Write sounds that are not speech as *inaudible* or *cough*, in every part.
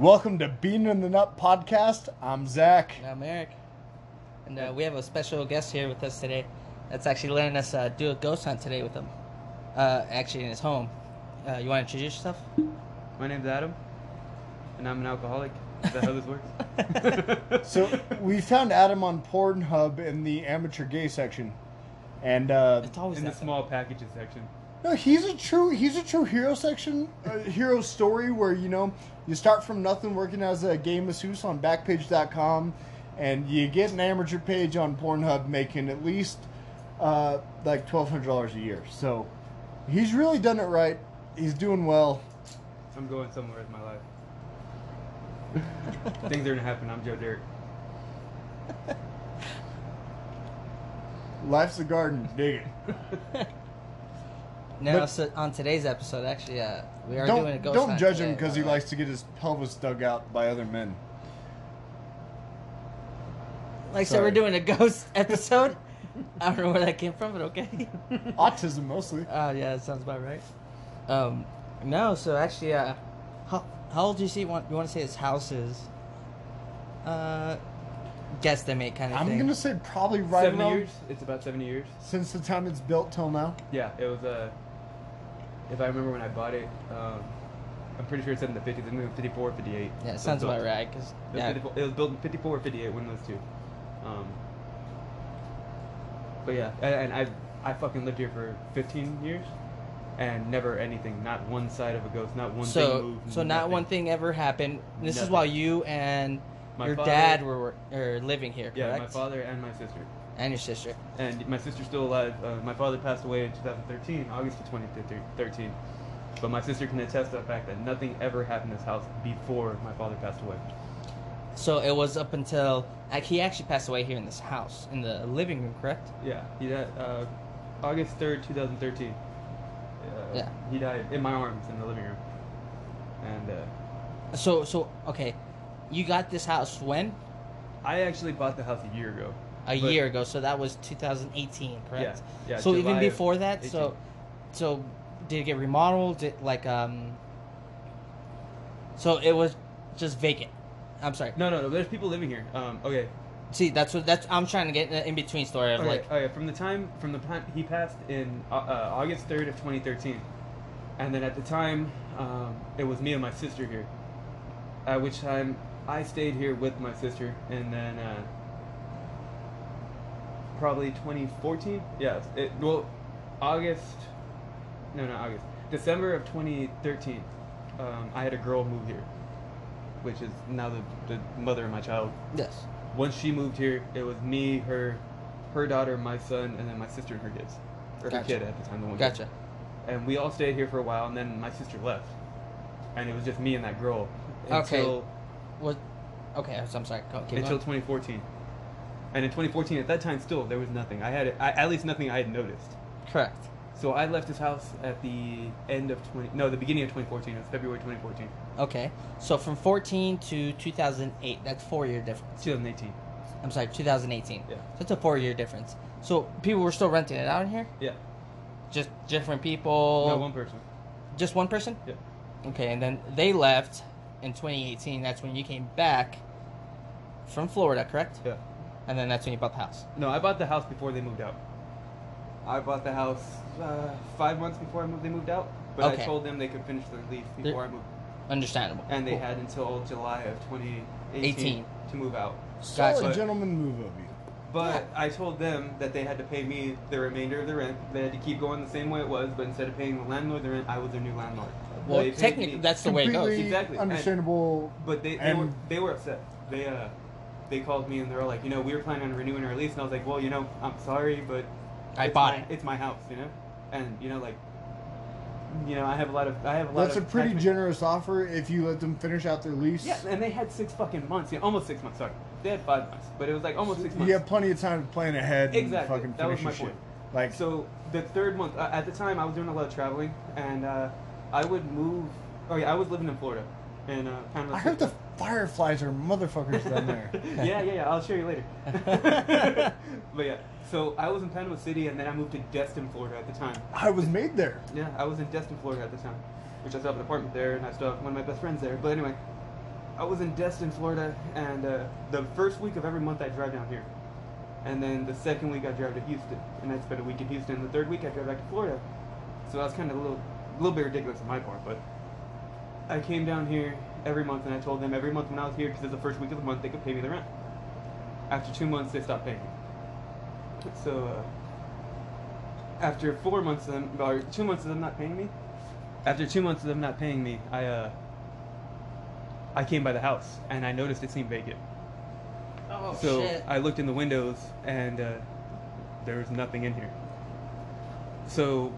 Welcome to Bean in the Nut podcast. I'm Zach. And I'm Eric. And uh, we have a special guest here with us today that's actually letting us uh, do a ghost hunt today with him. Uh, actually, in his home. Uh, you want to introduce yourself? My name's Adam, and I'm an alcoholic. Is that how this works? *laughs* So we found Adam on Pornhub in the amateur gay section, and uh, It's always in the small packages section. No, he's a true he's a true hero section, a hero story where you know you start from nothing, working as a gay masseuse on Backpage.com, and you get an amateur page on Pornhub, making at least uh, like twelve hundred dollars a year. So he's really done it right. He's doing well. I'm going somewhere with my life. Things are gonna happen. I'm Joe Dirt. *laughs* Life's a garden. Dig it. *laughs* Now, But- so on today's episode, actually, uh, we are doing a ghost episode. don't hunt judge him because he uh, likes to get his pelvis dug out by other men. Like I said, we're doing a ghost *laughs* episode. I don't know where that came from, but okay. *laughs* Autism mostly. Oh yeah, that sounds about right. Um, no, so actually, uh, how how old do you see? Want you want to say his house is? Uh, guesstimate kind of I'm thing. gonna say probably right 70 around years. It's about 70 years. since the time it's built till now. Yeah, it was Uh, if I remember when I bought it, um, I'm pretty sure it's in the 50s. It's maybe 54 or 58. Yeah, it was sounds built. about right. Cause It was, yeah, 54 it was built in 54 or 58, one of those two. Um, but yeah, and, and I I fucking lived here for 15 years, and never anything, not one side of a ghost, not one thing so moved. so not nothing. one thing ever happened. This is Nothing. while you and My your father- dad were, were living here, Yeah, my father and my sister. And your sister. And my sister's still alive. Uh, my father passed away in 2013, August of 2013. But my sister can attest to the fact that nothing ever happened in this house before my father passed away. So it was up until like he actually passed away here in this house in the living room, correct? Yeah, he died uh, August 3rd, 2013. Uh, Yeah. He died in my arms in the living room. And uh, So so okay, you got this house when? I actually bought the house a year ago. A But- year ago, so that was 2018, correct? Yeah, yeah, So even July of before that, so 18. so did it get remodeled? Did like um? So it was just vacant. I'm sorry. No, no, no. There's people living here. Um, okay. See, that's what that's I'm trying to get in between story of Okay, like okay, from the time from the time he passed in uh, uh, August third of 2013, and then at the time um, it was me and my sister here. At which time I stayed here with my sister, and then uh, probably 2014. Yes. it well August. No, not August. December of 2013. Um, I had a girl move here, which is now the, the mother of my child yes. once she moved here, it was me, her, her daughter, my son, and then my sister and her kids, or her kid at the time. The one kid. Gotcha. And we all stayed here for a while, and then my sister left, and it was just me and that girl Until, Okay. Was okay. I'm sorry. Go, until going. 2014. And in 2014, at that time, still there was nothing. I had I, at least nothing I had noticed. correct. So I left his house at the end of 20. No, the beginning of 2014. It was February 2014. Okay. So from 14 to 2008, that's four year difference. 2018. I'm sorry, 2018. Yeah. So it's a four year difference. So people were still renting it out in here? Yeah. Just different people? no, one person. Just one person? Yeah. Okay, and then they left in 2018. That's when you came back from Florida, correct? Yeah. And then that's when you bought the house. No, I bought the house before they moved out. I bought the house uh, five months before I moved. They moved out, but Okay. I told them they could finish their lease before I moved, Understandable. and they Cool. had until July of 2018 18. to move out. Solid Gotcha. gentleman move of you. But I told them that they had to pay me the remainder of the rent. They had to keep going the same way it was, but instead of paying the landlord the rent, I was their new landlord. Well, They paid technically, me- that's the way it goes. Completely Exactly. And- understandable. But they, they And- were they were upset. They uh they called me and they were like, you know, we were planning on renewing our lease, and I was like, well, you know, I'm sorry, but I it's bought my- it. It's my house, you know, and you know, like, you know, I have a lot of I have a lot That's a pretty attachment- generous offer if you let them finish out their lease. Yeah, and they had six fucking months, yeah, almost six months. Sorry, they had five months, but it was like almost six months. You have plenty of time to plan ahead and Exactly. fucking That was finish my your shit. point. Like, So the third month, uh, at the time, I was doing a lot of traveling, and uh, I would move. Oh yeah, I was living in Florida, and uh, kind of. I heard the fireflies are motherfuckers down there. *laughs* yeah, yeah, yeah. I'll show you later. *laughs* but yeah, so I was in Panama City, and then I moved to Destin, Florida, at the time. I was made there. Yeah, I was in Destin, Florida at the time, which I still have an apartment there, and I still have one of my best friends there. But anyway, I was in Destin, Florida, and uh, the first week of every month I drive down here, and then the second week I drive to Houston, and I spend a week in Houston. The third week I drive back to Florida. So that was kind of a little, a little bit ridiculous on my part, but I came down here every month, and I told them every month when I was here, because it's the first week of the month, they could pay me the rent. After two months, they stopped paying me. So uh, after four months of them, or two months of them not paying me, after two months of them not paying me, I uh, I came by the house and I noticed it seemed vacant. Oh so shit. I looked in the windows and uh, there was nothing in here. So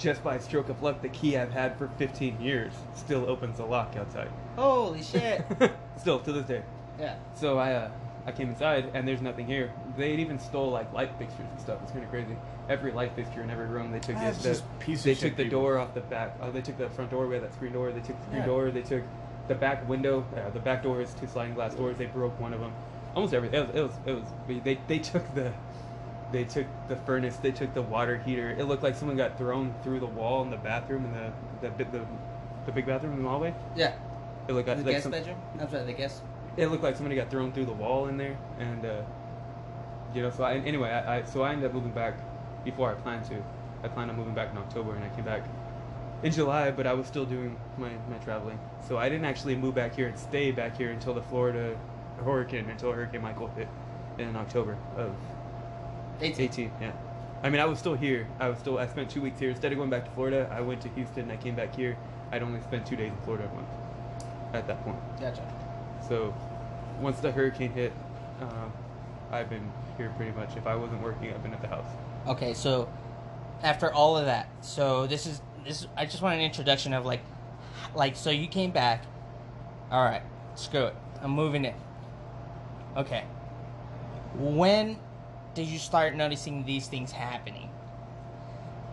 just by stroke of luck, the key I've had for 15 years still opens the lock outside. Holy shit. *laughs* still to this day. yeah. So I uh, I came inside and there's nothing here. They even stole like light fixtures and stuff. It's kind of crazy. Every light fixture in every room they took. That's the, just piece of they shit took the people. door off the back. Uh, they took the front door. We had that screen door. They took the screen Yeah. door. They took the back window. Uh, the back door is two sliding glass doors. They broke one of them. Almost everything. It was. It was. It was they they took the. They took the furnace. They took the water heater. It looked like someone got thrown through the wall in the bathroom in the the the, the big bathroom in the hallway. Yeah. It looked The like, like guest some, bedroom? That's right, the guest. it looked like somebody got thrown through the wall in there, and uh, you know. So I, anyway, I, I so I ended up moving back before I planned to. I planned on moving back in October, and I came back in July, but I was still doing my, my traveling. So I didn't actually move back here and stay back here until the Florida hurricane, until Hurricane Michael hit in October of 18. 18. Yeah. I mean, I was still here. I was still. I spent two weeks here. Instead of going back to Florida, I went to Houston. and I came back here. I'd only spent two days in Florida a month at that point. Gotcha. So once the hurricane hit, um, I've been here pretty much. If I wasn't working, I've been at the house. Okay, so after all of that, so this is this. I just want an introduction of like, like so you came back. All right, screw it. I'm moving in. Okay. When did you start noticing these things happening?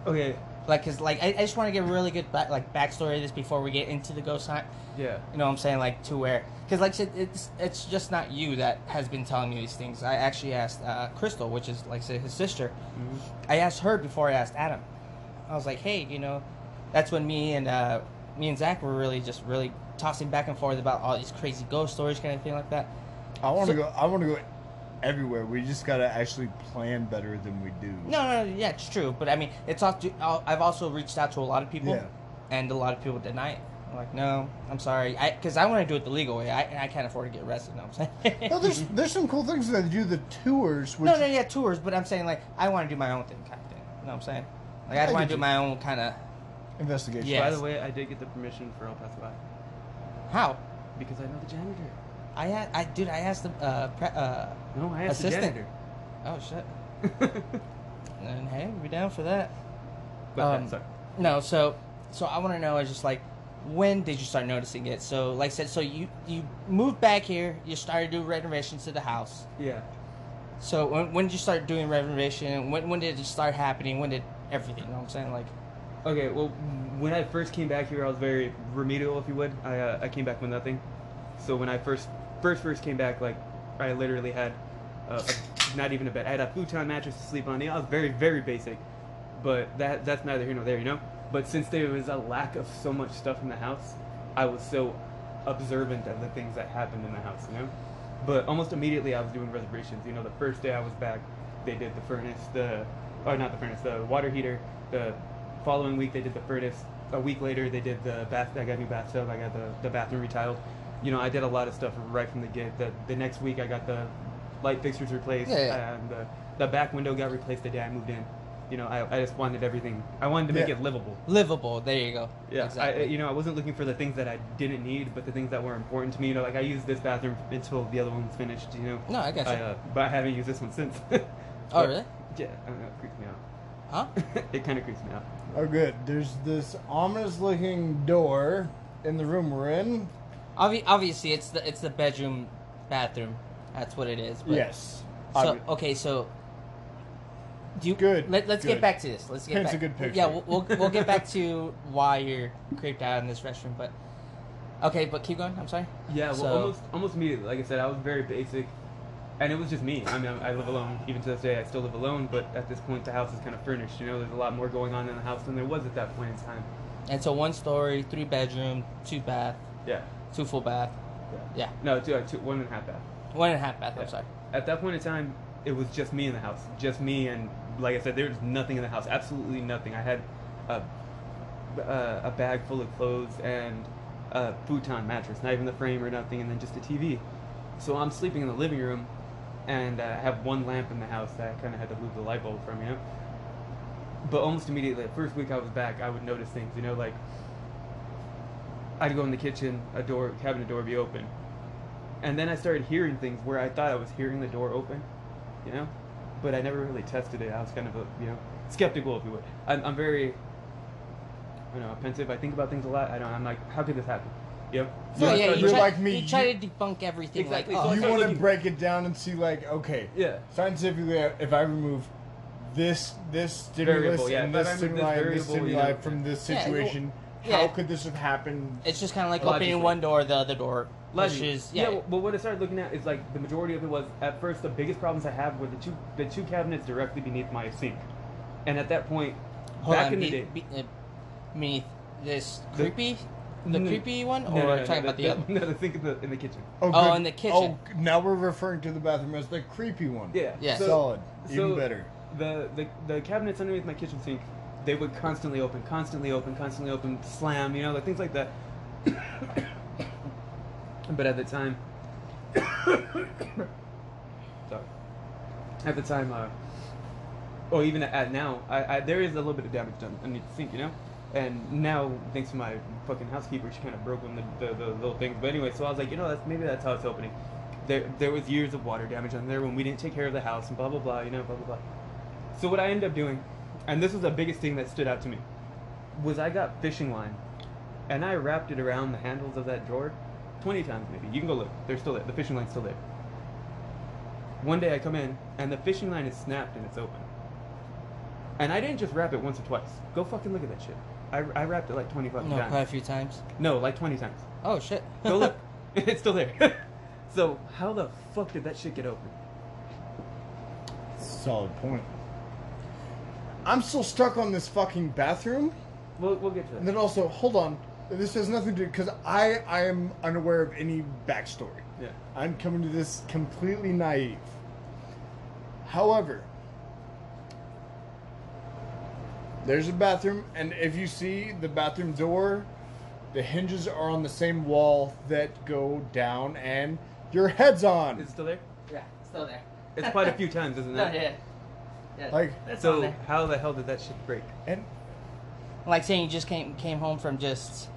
Okay. Like, cause like I, I just want to get really good back, like backstory of this before we get into the ghost hunt. Yeah. You know what I'm saying? Like to where, because like said, it's it's just not you that has been telling me these things. I actually asked uh, Crystal, which is like said his sister. Mhm. I asked her before I asked Adam. I was like, hey, you know, that's when me and uh, me and Zach were really just really tossing back and forth about all these crazy ghost stories, kind of thing like that. I want to So- go. I want to go everywhere. We just gotta actually plan better than we do. No, no, no, yeah, it's true. But I mean, it's also I've also reached out to a lot of people, Yeah. and a lot of people deny it. I'm like, no, I'm sorry, I because I, want to do it the legal way. I, I can't afford to get arrested. You know what I'm saying? *laughs* No, there's there's some cool things that do the tours. Which, no, no, yeah, tours. But I'm saying like I want to do my own thing, kind of thing. You know what I'm saying? Like I, I want to do my own kind of investigation. Yeah. By the way, I did get the permission for El Paso High how. because I know the janitor. I had, I dude, I asked the uh, pre- uh No, I asked Assistant. the oh shit. *laughs* And hey, we down for that. Um, sorry. No, so so I want to know is just like when did you start noticing it? So like I said, so you you moved back here, you started doing renovations to the house. Yeah. So when, when did you start doing renovation? When when did it start happening? When did everything? You know what I'm saying? Like Okay, well, when I first came back here, I was very remedial, if you would. I uh, I came back with nothing. So when I first first first came back, like I literally had a, not even a bed. I had a futon mattress to sleep on. You know, I was very very basic. But that that's neither here nor there, you know. But since there was a lack of so much stuff in the house, I was so observant of the things that happened in the house, you know. But almost immediately, I was doing reservations. You know, the first day I was back, they did the furnace, the or not the furnace, the water heater. The following week, they did the furnace. A week later, they did the bath. I got a new bathtub. I got the, the bathroom retiled. You know, I did a lot of stuff right from the get. The the next week, I got the light fixtures replaced, Yeah, yeah. and the, the back window got replaced the day I moved in. You know, I, I just wanted everything. I wanted to make Yeah. it livable. livable. There you go. Yeah, exactly. I, you know, I wasn't looking for the things that I didn't need, but the things that were important to me. You know, like I used this bathroom until the other one was finished. You know, no, I got you. I, uh, but I haven't used this one since. *laughs* oh really? Yeah, I don't know, it creeps me out. Huh? *laughs* it kind of creeps me out. Oh, good. There's this ominous-looking door in the room we're in. Obvi- obviously, it's the it's the bedroom, bathroom. That's what it is. But, yes. So Obvi- okay, so do you Good, Let, let's good. get back to this. Let's get Paints back. a good picture. Yeah, we'll, we'll we'll get back to why you're creeped out in this restroom, but okay, but keep going. I'm sorry. Yeah, well, So- almost almost immediately. Like I said, I was very basic, and it was just me. I mean, I live alone. Even to this day, I still live alone. But at this point, the house is kind of furnished. You know, there's a lot more going on in the house than there was at that point in time. And so one story, three bedroom, two bath, Yeah. Two full bath. Yeah. No, two, uh, two, one and a half bath. One and a half bath. Yeah. I'm sorry. At that point in time, it was just me in the house. Just me, and like I said, there was nothing in the house. Absolutely nothing. I had a, a, a bag full of clothes and a futon mattress, not even the frame or nothing, and then just a TV. So I'm sleeping in the living room, and uh, I have one lamp in the house that I kind of had to move the light bulb from, you know? But almost immediately, the first week I was back, I would notice things, you know, like I'd go in the kitchen, a door, cabinet door would be open. And then I started hearing things where I thought I was hearing the door open, you know? But I never really tested it. I was kind of, a, you know, skeptical, if you would. I'm, I'm very, I don't know, pensive. I think about things a lot. I don't, I'm like, how could this happen? You know? So Yeah, yeah, you you're try, like me, You try to debunk everything. Exactly, Like, oh, you want to break it down and see like, okay, Yeah. scientifically, if I remove this this stimulus Variable, yeah, and this remove this stimuli and this variable, you stimuli know, from this Yeah, well, situation, yeah. how could this have happened? it's just kind of like Logically. opening one door, the other door Logically. pushes. Yeah. well, but what I started looking at is like the majority of it was at first the biggest problems I had were the two the two cabinets directly beneath my sink, and at that point, Hold back on. in the be, day, be, uh, beneath this creepy, the No, creepy one, or no, no, no, talking no, about the, other? *laughs* No, the sink in the in the kitchen. Oh, good. in the kitchen. Oh, now we're referring to the bathroom as the creepy one. Yeah. Yeah. solid, so even better. The, the the cabinets underneath my kitchen sink, they would constantly open, constantly open, constantly open, slam, you know, like things like that. *coughs* but at the time, *coughs* sorry, at the time, uh, or even at now, I, I there is a little bit of damage done underneath the sink, you know. And now, thanks to my fucking housekeeper, she kind of broke them the, the, the little things. But anyway, so I was like, you know, that's maybe that's how it's opening. There, there was years of water damage on there when we didn't take care of the house and blah blah blah, you know, blah blah blah. So what I ended up doing, and this was the biggest thing that stood out to me, was I got fishing line, and I wrapped it around the handles of that drawer, twenty times maybe. You can go look; they're still there. The fishing line's still there. One day I come in, and the fishing line is snapped and it's open. And I didn't just wrap it once or twice. Go fucking look at that shit. I, I wrapped it like twenty fucking No, times. quite a few times. No, like twenty times. Oh shit. Go look. *laughs* *laughs* it's still there. *laughs* so how the fuck did that shit get open? Solid point. I'm still stuck on this fucking bathroom. We'll, we'll get to that. And then also, hold on. This has nothing to do because I I am unaware of any backstory. Yeah. I'm coming to this completely naive. However, there's a bathroom, and if you see the bathroom door, the hinges are on the same wall that go down, and your head's on. Is it still there? yeah, still there. It's quite a few *laughs* times, isn't No, it? Oh, yeah. Yeah. Like- That's on So there. how the hell did that shit break? And Like saying you just came came home from just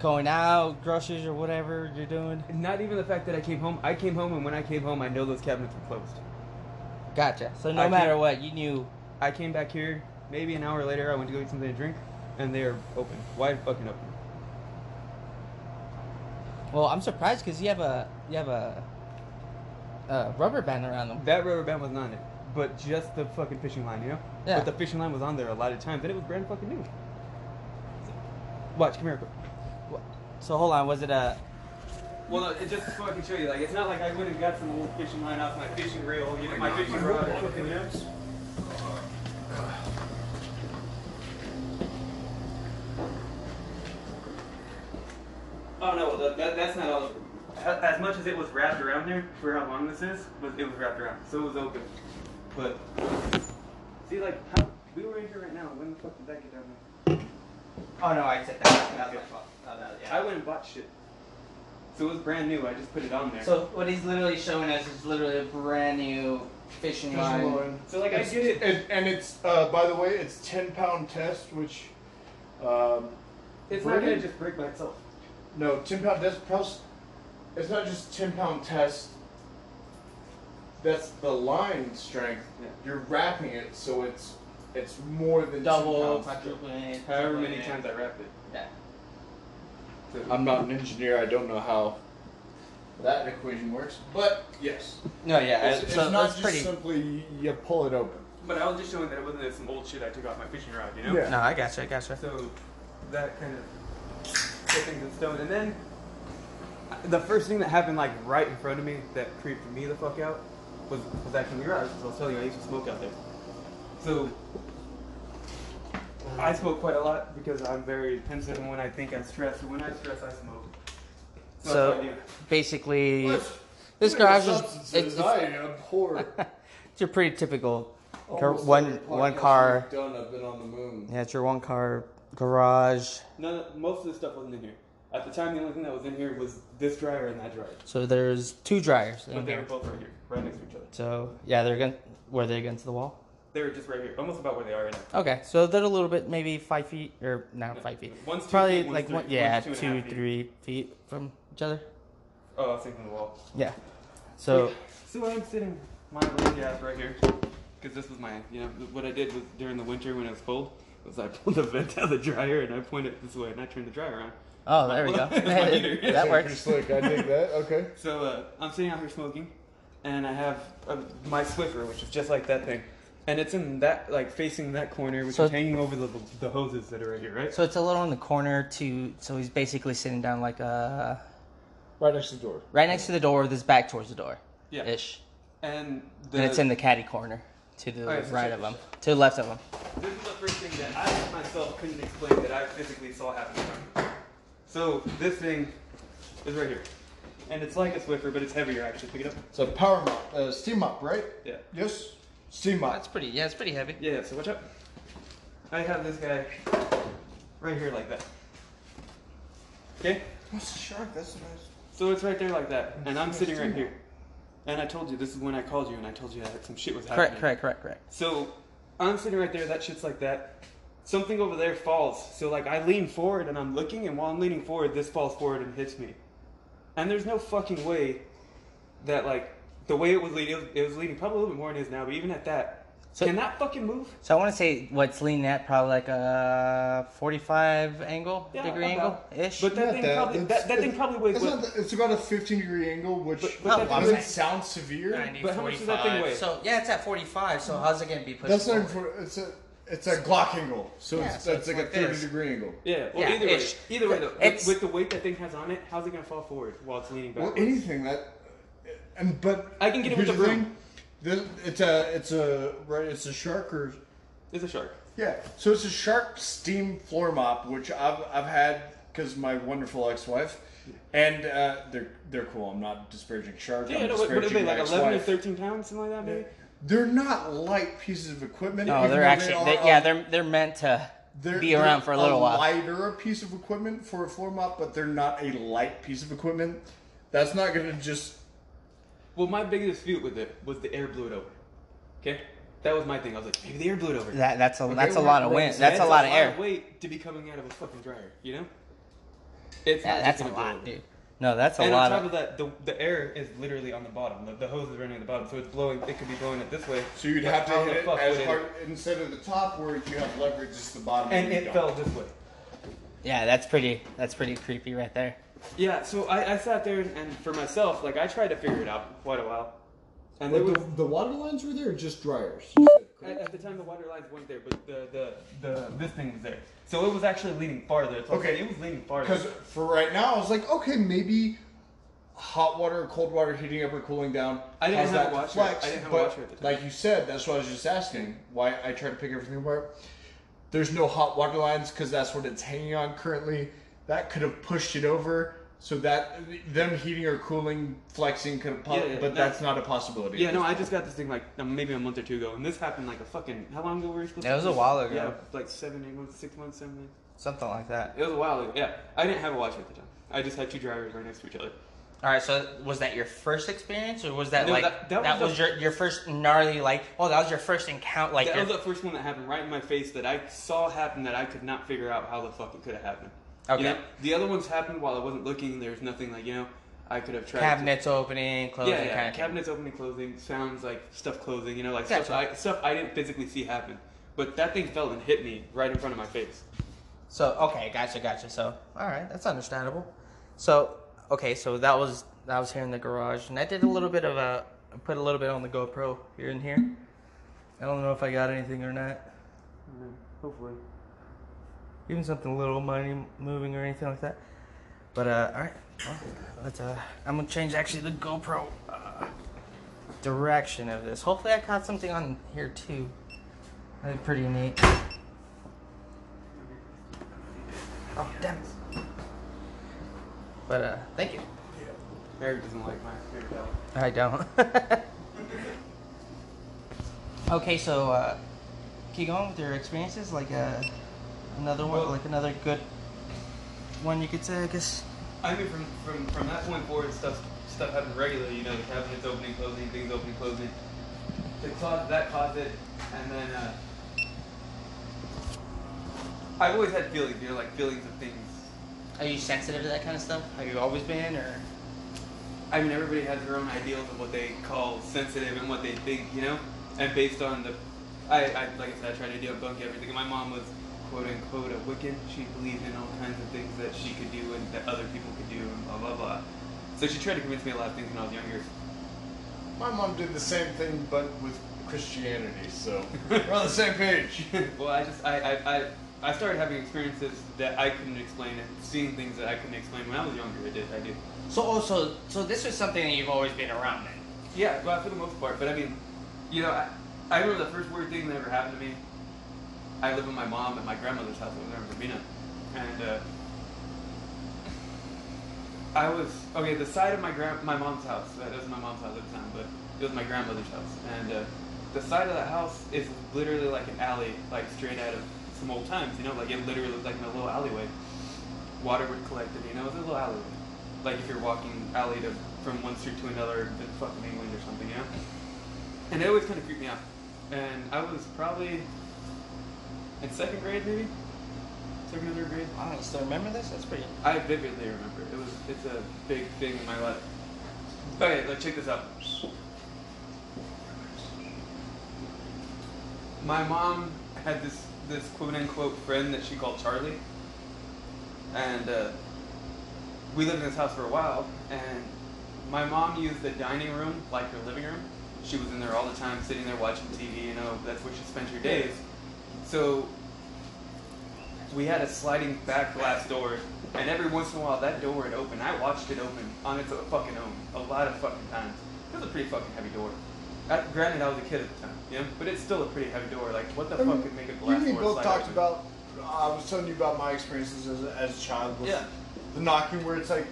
going out, groceries or whatever you're doing. Not even the fact that I came home. I came home, and when I came home, I know those cabinets were closed. Gotcha. So no I matter can't- what, you knew. I came back here. Maybe an hour later, I went to go get something to drink, and they are open, wide fucking open. Well, I'm surprised because you have a you have a, a rubber band around them. That rubber band wasn't on it, but just the fucking fishing line, you know. Yeah. But the fishing line was on there a lot of times, and it was brand fucking new. Watch, come here. quick. So hold on, was it a? Well, no, it just so I can show you. Like, it's not like I went and got some old fishing line off my fishing reel, you know, my fishing rod. or something, you? Oh no, that, that, that's not all. As much as it was wrapped around there for how long this is, was it was wrapped around, so it was open. But see, like how we were in here right now. When the fuck did that get down there? Oh no, I said that. That was my fault. Oh, no, yeah. I went and bought shit, so it was brand new. I just put it on there. So what he's literally showing us is literally a brand new fishing Fishing line. line. So, like, I It's- get it. it- and it's uh, by the way, it's ten pound test, which um, it's not gonna just break by itself. no ten pound test. Plus, it's not just ten pound test. That's the line strength. Yeah. You're wrapping it, so it's it's more than 10 Double, pounds. quadruple. However many triple times I wrap it. Yeah. I'm not an engineer. I don't know how that equation works, but yes, No, yeah. Uh, it's, so it's not that's just pretty. simply you pull it open. but I was just showing that it wasn't some old shit I took off my fishing rod, you know? Yeah. No, I gotcha. I gotcha. So that kind of put things in stone. And then the first thing that happened, like right in front of me, that creeped me the fuck out, was was actually your eyes. I was telling you, I used to smoke out there. So I smoke quite a lot because I'm very pensive, and when I think I'm stressed, or when I stress, I smoke. So, So that's what I do. basically, What? this garage is substances it's, it's, I *laughs* abhor. it's your pretty typical car, one one car. Done. I've been on the moon. Yeah, it's your one car garage. None, most of the stuff wasn't in here. At the time, the only thing that was in here was this dryer and that dryer. So there's two dryers But they were both right here, right next to each other. So yeah, they're going were they against the wall? They were just right here, almost about where they are right now. Okay, so they're a little bit maybe five feet or not No, five feet. One's two Probably feet, one's like three- one, one's yeah, two and a two, half feet. three feet from each other. Oh, I was thinking the wall. Yeah. So So I'm sitting my lazy ass right here, because this was my, you know, what I did was during the winter when it was cold, was I *laughs* pulled the vent out of the dryer and I pointed it this way and I turned the dryer on. oh, there we go. *laughs* It's my heater. *laughs* that Pretty works. slick. I dig that. Okay. So uh, I'm sitting out here smoking, and I have uh, my Swiffer, which is just like that thing, and it's in that like facing that corner, which So- is hanging over the, the hoses that are right here, right? So it's a little in the corner to. So he's basically sitting down like uh Right next to the door. right next to the door with his back towards the door. Yeah. Ish. And the, And it's in the caddy corner to the Okay, so right check of this him, to the left of him. This is the first thing that I myself couldn't explain that I physically saw happen. So this thing is right here, and it's like a Swiffer, but it's heavier. Actually, pick it up. It's a power mop, uh, steam mop, right? Yeah. Yes. Steam mop. That's pretty. Yeah, it's pretty heavy. Yeah. So watch out. I have this guy right here like that. Okay. What's the shark? That's nice. So it's right there like that, and I'm sitting right here. And I told you this is when I called you, and I told you that some shit was happening. Correct, correct, correct, correct. So I'm sitting right there. That shit's like that. Something over there falls. So like I lean forward and I'm looking, and while I'm leaning forward, this falls forward and hits me. And there's no fucking way that like the way it was leading, it was, leading probably a little bit more than it is now. But even at that, So- can that fucking move? So I want to say what's leaning at probably like a forty-five angle, Yeah, degree angle ish. But that thing that, probably that's- that, that thing probably weighs It's, what? not it's about a 15 degree angle, which But- but oh, that Oh, thing doesn't weighs- sound severe. 90, But how much does that thing weigh? So yeah, it's at forty-five. So how's it gonna be pushed? That's not forward? for. It's a. It's a Glock angle, so Yeah, it's, so it's it's like, like a 30 this. degree angle. Yeah. Well, Yeah, either way, either way though, with, with the weight that thing has on it, how's it gonna fall forward while it's leaning Well, anything that, and but I can get it with the broom. thing, it's a it's a right it's a shark or It's a shark. yeah. So it's a shark steam floor mop, which I've I've had because my wonderful ex wife, and uh, they're they're cool. I'm not disparaging sharks. Yeah, I'm no, what, what are disparaging they my like? Eleven or thirteen pounds, something like that, maybe. They're not light pieces of equipment. No, they're though actually. are They, a- yeah, they're they're meant to they're, be around for a little while. A lighter piece of equipment for a floor mop, but they're not a light piece of equipment. That's not gonna just Well, my biggest dispute with it was the air blew it over. Okay, that was my thing. I was like, maybe the air blew it over. That that's a Okay, that's a lot of wind. That's a lot of air. weight to be coming out of a fucking dryer. You know. It's Yeah, not that's a gonna lot, dude. No, that's a and lot on top of. of that, the, the air is literally on the bottom. The, the hose is running at the bottom, so it's blowing. It could be blowing it this way. So you'd have to how hit it fuck as would it- instead of the top where you have leverage, it's the bottom. And where it fell this way. Yeah, that's pretty. That's pretty creepy right there. Yeah, so I, I sat there and, and for myself, like I tried to figure it out for quite a while. And there was, the, the water lines were there, or just dryers. At, at the time the water lines weren't there, but the, the, the this thing was there. So it was actually leaning farther. So Okay. it was leaning farther. Because for right now, I was like, okay, maybe hot water or cold water heating up or cooling down. I didn't have that flex, I didn't have a but washer at the time. Like you said, that's what I was just asking. Why I tried to pick everything apart. There's no hot water lines because that's what it's hanging on currently. That could have pushed it over. So that them heating or cooling, flexing could have, po- Yeah, yeah, but that- that's not a possibility. Yeah, no, I just got this thing like um, maybe a month or two ago, and this happened like a fucking how long ago were we supposed Yeah, to? it was a while ago. Yeah, like seven, eight months, six months, seven months. Something like that. It was a while ago. Yeah, I didn't have a watch at the time. I just had two drivers right next to each other. All right, so was that your first experience, or was that No, like that- that, that was was, the- your your first gnarly like? Oh, that was your first encounter. Like that your, was the first one that happened right in my face that I saw happen that I could not figure out how the fuck it could have happened. Okay. You know, the other ones happened while I wasn't looking. There was nothing like you know I could have tried. to- cabinets opening, closing, yeah, yeah. kind of thing. cabinets opening, closing, sounds like stuff closing. You know, like Gotcha. stuff I stuff I didn't physically see happen. But that thing fell and hit me right in front of my face. So okay, gotcha, gotcha. So all right, that's understandable. So okay, so that was that was here in the garage, and I did a little bit of a put a little bit on the GoPro here and here. I don't know if I got anything or not. Mm-hmm. Hopefully. Even something a little money moving or anything like that. But uh, all right, well, let's. Uh, I'm gonna change actually the GoPro uh, direction of this. Hopefully, I caught something on here too. That'd be pretty neat. Oh damn it! But uh, thank you. Yeah, Mary doesn't like my towel. I don't. *laughs* okay, so uh, keep going with your experiences. Like uh, another one, Well- like another good one, you could say. I guess. I mean, from, from, from that point forward, stuff stuff happened regularly. You know, the cabinets opening, closing, things opening, closing. The closet, that closet, and then uh, I've always had feelings. You know, like feelings of things. Are you sensitive to that kind of stuff? Have you always been, or? I mean, everybody has their own ideals of what they call sensitive and what they think. You know, and based on the, I, I like I said, I try to deal debunk everything. My mom was quote unquote a Wiccan. She believed in all kinds of things that she could do and that other people could do, and blah blah blah. So she tried to convince me a lot of things when I was younger. My mom did the same thing, but with Christianity, so we're on the same *laughs* page. well, I just I, I, I, I started having experiences that I couldn't explain and seeing things that I couldn't explain when I was younger. I did I did. So, oh, so, so this was something that you've always been around then. Yeah, well, for the most part. But I mean, you know, I, I remember the first weird thing that ever happened to me. I live with my mom at my grandmother's house. I was in Urbina, and uh, I was okay. The side of my grand my mom's house. That wasn't my mom's house at the time, but it was my grandmother's house. And uh, the side of that house is literally like an alley, like straight out of some old times. You know, like it literally looked like a little alleyway. Water would collect it. You know, it was a little alleyway. Like if you're walking alley to from one street to another in fucking England or something, you know. And it always kind of freaked me out. And I was probably in second grade, maybe second or third grade. Wow, you still remember this? That's pretty. I vividly remember. It was it's a big thing in my life. Okay, like check this out. My mom had this this quote unquote friend that she called Charlie, and uh, we lived in this house for a while. And my mom used the dining room like her living room. She was in there all the time, sitting there watching TV. You know, that's where she spent her days. So we had a sliding back glass door, and every once in a while that door would open. I watched it open on its fucking own a lot of fucking times. It was a pretty fucking heavy door. Uh, granted, I was a kid at the time, yeah, but it's still a pretty heavy door. Like, what the I fuck could make a glass door both slide talked open? about. I was telling you about my experiences as a, as a child with Yeah. the knocking, where it's like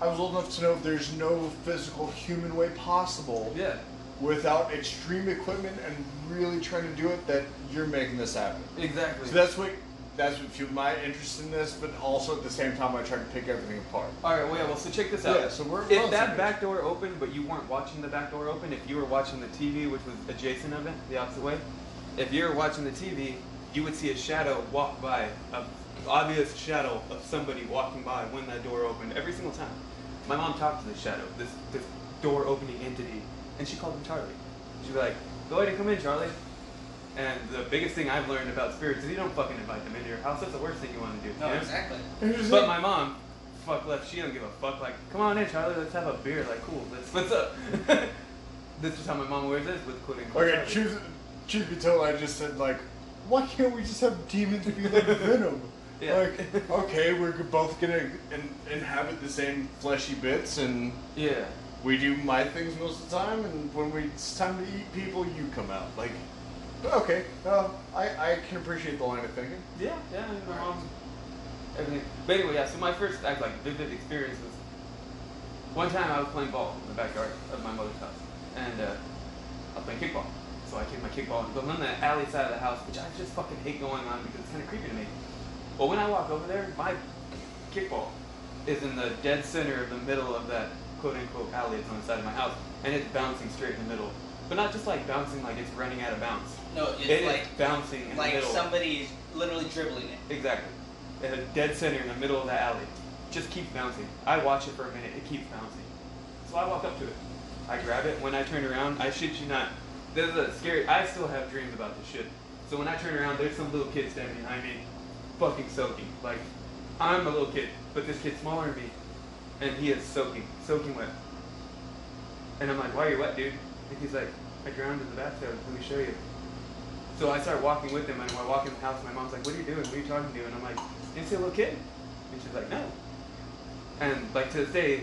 I was old enough to know there's no physical human way possible Yeah, without extreme equipment and really trying to do it that you're making this happen. exactly. So that's what that's what fueled my interest in this, but also at the same time I tried to pick everything apart. All right, well, yeah, well, so check this out. Yeah, so we're- if that back door opened, but you weren't watching the back door open, if you were watching the TV, which was adjacent of it, the opposite way, if you were watching the TV, you would see a shadow walk by, a obvious shadow of somebody walking by when that door opened every single time. My mom talked to the shadow, this this door opening entity, and she called him Charlie. She'd be like, "Go ahead and come in, Charlie." And the biggest thing I've learned about spirits is you don't fucking invite them into your house. That's the worst thing you want to do. No, you know? exactly. But my mom, fuck left. She don't give a fuck. Like, come on in, Charlie. Let's have a beer. Like, cool. Let's what's up. *laughs* this is how my mom wears this with quote. Okay, Charlie. truth, truth be told, I just said like, why can't we just have demons be like *laughs* Venom? Yeah. Like, okay, we're both gonna in, inhabit the same fleshy bits, and Yeah. We do my things most of the time. And when we, it's time to eat people, you come out. Like, okay, I I can appreciate the line of thinking. Yeah. Yeah. My mom. Everything. But anyway, yeah. So my first like, like vivid experience was one time I was playing ball in the backyard of my mother's house, and uh, I was playing kickball. So I kicked my kickball, and but on the alley side of the house, which I just fucking hate going on because it's kind of creepy to me. But when I walk over there, my kickball is in the dead center of the middle of that quote unquote alley. It's on the side of my house, and it's bouncing straight in the middle. But not just like bouncing like it's running out of bounds. No, it's It like bouncing in the like somebody's literally dribbling it. Exactly. At a dead center in the middle of that alley. Just keeps bouncing. I watch it for a minute, it keeps bouncing. So I walk up to it. I grab it. When I turn around, I shit you not. This is a scary. I still have dreams about this shit. So when I turn around, there's some little kid standing behind me, fucking soaking. Like, I'm a little kid, but this kid's smaller than me, and he is soaking, soaking wet. And I'm like, why are you wet, dude? And he's like, I drowned in the bathtub. Let me show you. So I start walking with him, and when I walk in the house, my mom's like, "What are you doing? What are you talking to?" And I'm like, "You see a little kid?" And she's like, "No." And like to this day,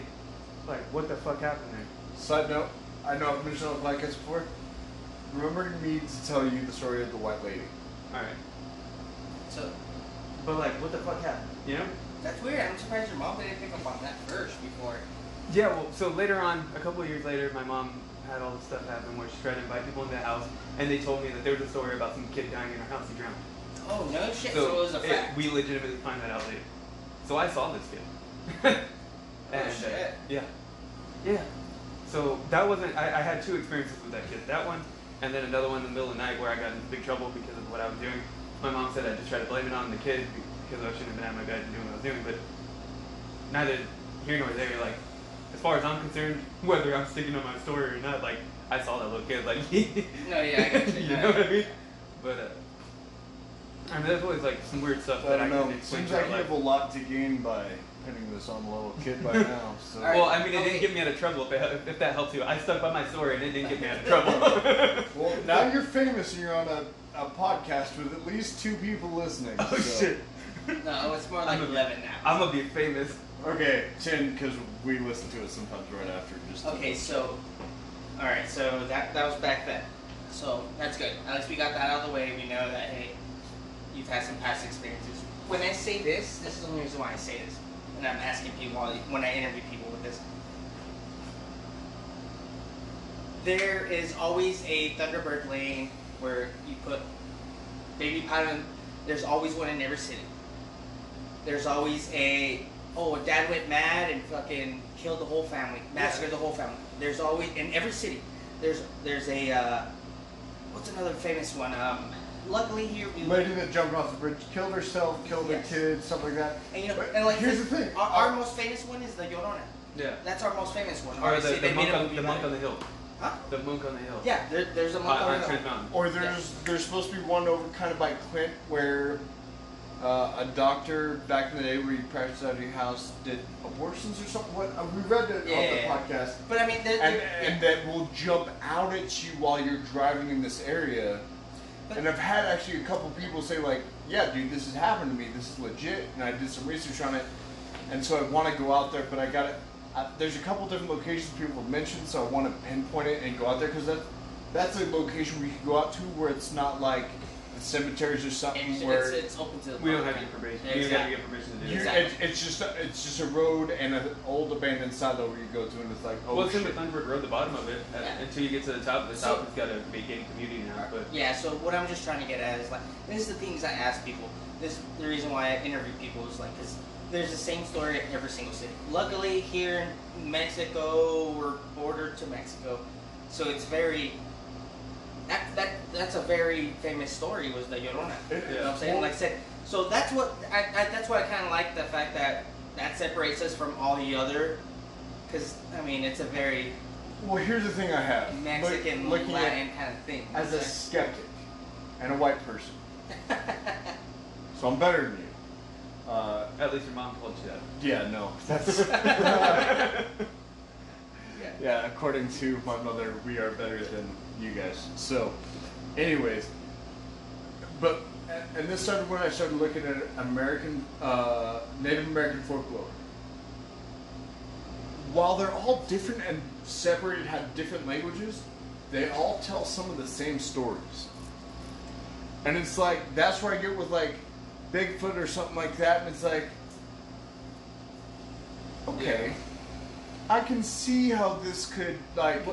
like, what the fuck happened there? Side note, I know I've mentioned on the podcast before. Remember me to tell you the story of the white lady. All right, So but like, what the fuck happened? You know? That's weird. I'm surprised your mom didn't pick up on that first before. Yeah, well, so later on, a couple of years later, my mom had all this stuff happen where she tried to invite people into the house, and they told me that there was a story about some kid dying in our house. He drowned. Oh no shit! So, it was a it- we legitimately find that out later. So I saw this kid. *laughs* and, uh, shit. yeah. Yeah. So that wasn't. I, I had two experiences with that kid. That one, and then another one in the middle of the night where I got into big trouble because of what I was doing. My mom said I just tried to blame it on the kid because I shouldn't have been at my bed and doing what I was doing. But neither here nor there. Like, as far as I'm concerned, *laughs* whether I'm sticking to my story or not, like I saw that little kid. Like, *laughs* No, yeah, I got you. you know what I mean? But uh, I mean, there's always like some weird stuff I that I, don't know. can explain Seems like you have a lot to gain by pinning this on the little kid by *laughs* now. So. Alright. Well, I mean, it Okay. didn't get me out of trouble. If, it, if that helps you, I stuck by my story, and it didn't get me out of trouble. Well, now you're famous and you're on a, a podcast with at least two people listening. oh so- shit! No, it's more like I'm eleven now. I'm gonna be famous. Okay, ten because we listen to it sometimes right after. Just Okay, so, all right, so that that was back then. So that's good. At least we got that out of the way. We know that hey, you've had some past experiences. When I say this, this is the only reason why I say this, and I'm asking people when I interview people with this. There is always a Thunderbird lane where you put baby powder. There's always one in every city. There's always a oh, a dad went mad and fucking killed the whole family, massacred the whole family. There's always in every city. There's there's a uh, what's another famous one? Um, luckily here we Lady that jumped off the bridge, killed herself, killed Yes. her kids, stuff like that. and you know But and like here's the thing. Our, our most famous one is the Llorona. Yeah. That's our most famous one. Or the, the monk on the monk on the hill. Huh? The monk on the hill. Yeah, there, there's a monk on on the hill. Mountain. Or there's there's supposed to be one over kind of by Clint where uh, a doctor back in the day where you practiced out of your house did abortions or something. What uh, we read it Yeah, on the podcast. But I mean, there, and, there- and that will jump out at you while you're driving in this area. But- and I've had actually a couple people say like, "Yeah, dude, this has happened to me. This is legit." And I did some research on it, and so I want to go out there, but I got to Uh, there's a couple different locations people have mentioned, so I want to pinpoint it and go out there because that that's a location we can go out to where it's not like cemeteries or something it's, where it's, it's open to the We don't have to get permission. You don't have to get permission to do you, it. Exactly. it, it's just a, it's just a road and an old abandoned silo where you go to, and it's like, oh well, it's in the shit. Thunderbird Road, the bottom of it, uh, Yeah. until you get to the top. The So- top has got a big gated community now, but Yeah, so what I'm just trying to get at is like, this is the things I ask people. This the reason why I interview people is like, because there's the same story in every single city. Luckily, here in Mexico, we're bordered to Mexico, so it's very. That, that that's a very famous story was the Llorona. You know what I'm saying? Like I said, so that's what I, I that's what I kind of like the fact that that separates us from all the other, because I mean it's a very Well, here's the thing I have. Mexican looking Latin kind of thing. as a skeptic and a white person, *laughs* so I'm better than you. Uh, at least your mom told you that. yeah, no, that's *laughs* *laughs* yeah. yeah. According to my mother, we are better than you guys. So, anyways, but and this started when I started looking at American uh, Native American folklore. While they're all different and separated, have different languages, they all tell some of the same stories. And it's like that's where I get with like Bigfoot or something like that, and it's like, okay, I can see how this could like,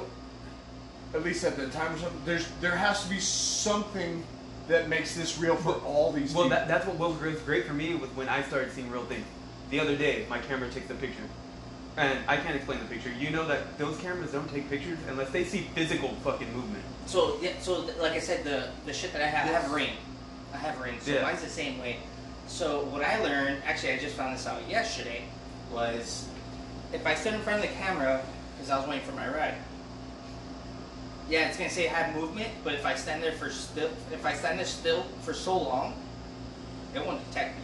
at least at the time or something. There's there has to be something that makes this real for all these. Well, people. that, that's what was great, great for me with when I started seeing real things. The other day, my camera takes a picture, and I can't explain the picture. You know that those cameras don't take pictures unless they see physical fucking movement. So yeah, so th- like I said, the the shit that I have, I have ring. I have ring. So Yeah. mine's the same way. So what I learned, actually, I just found this out yesterday, was if I stood in front of the camera because I was waiting for my ride. Yeah, it's gonna say I have movement, but if I stand there for still, if I stand there still for so long, it won't detect me.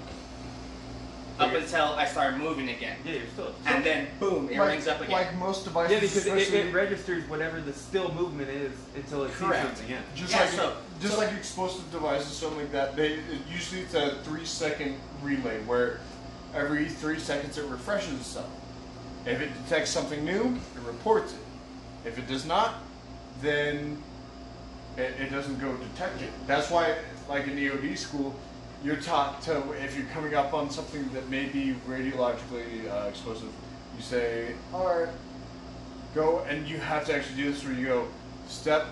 Up Okay. until I start moving again, Yeah, you're still. and then boom, it like, rings up again. Like most devices, yeah, because it, it, especially- it registers whatever the still movement is until it Correct. sees something. Yeah. Just Yeah, like so- just so- like explosive devices, something like that. They it, usually it's a three second relay where every three seconds it refreshes itself. If it detects something new, it reports it. If it does not, then it, it doesn't go detect it. That's why, like in EOD school, you're taught to if you're coming up on something that may be radiologically uh, explosive, you say, "All right, go," and you have to actually do this where you go step,